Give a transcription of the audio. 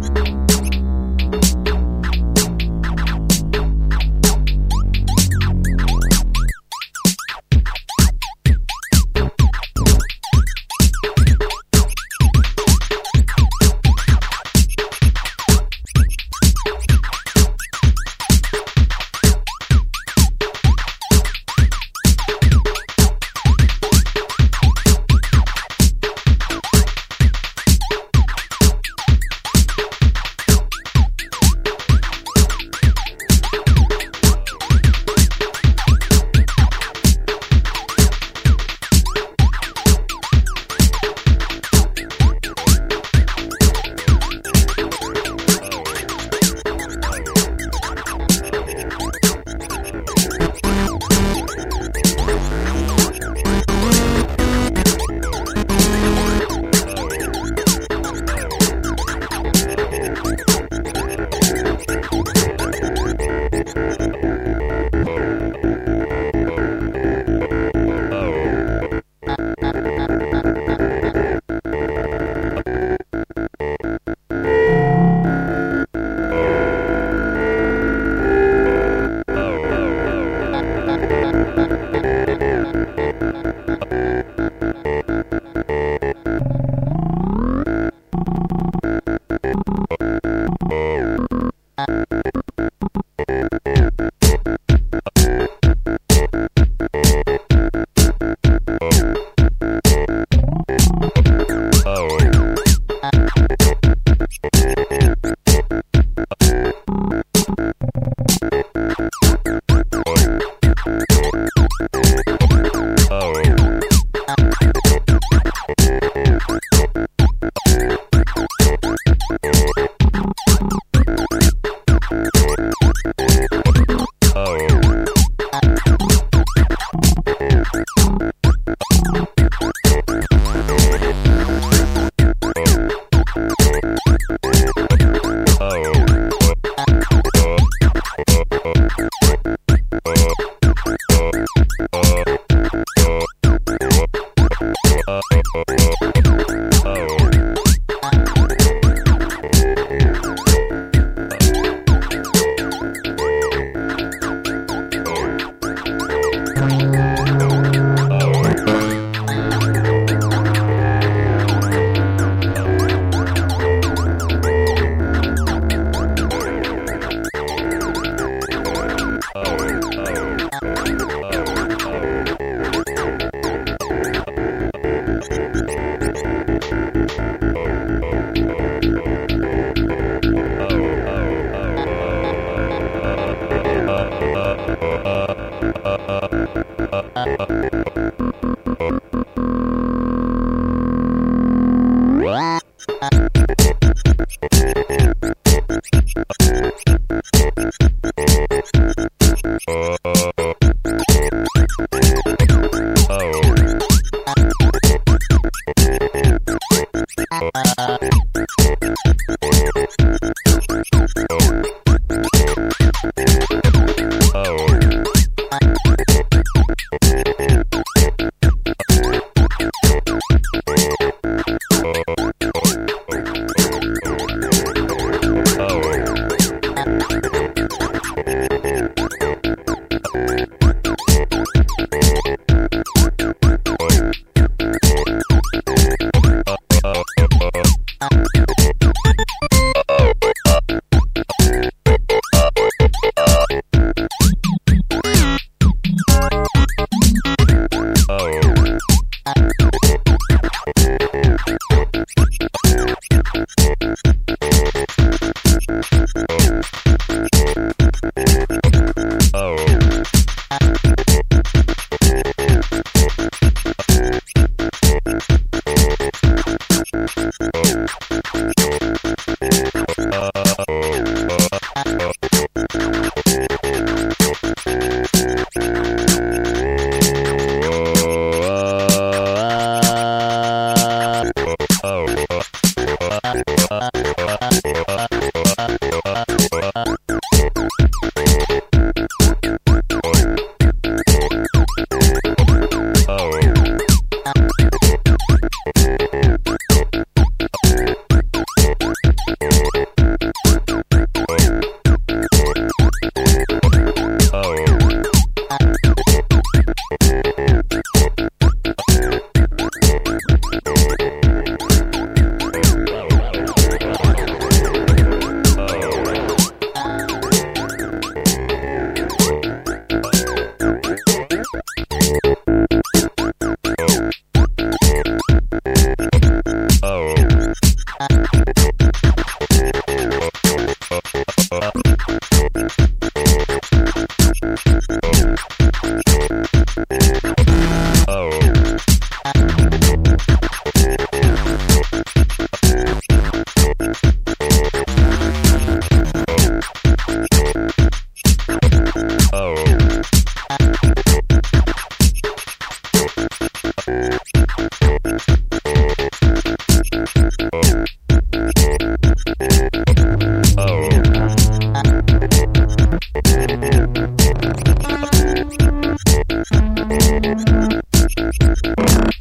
Bye. Thank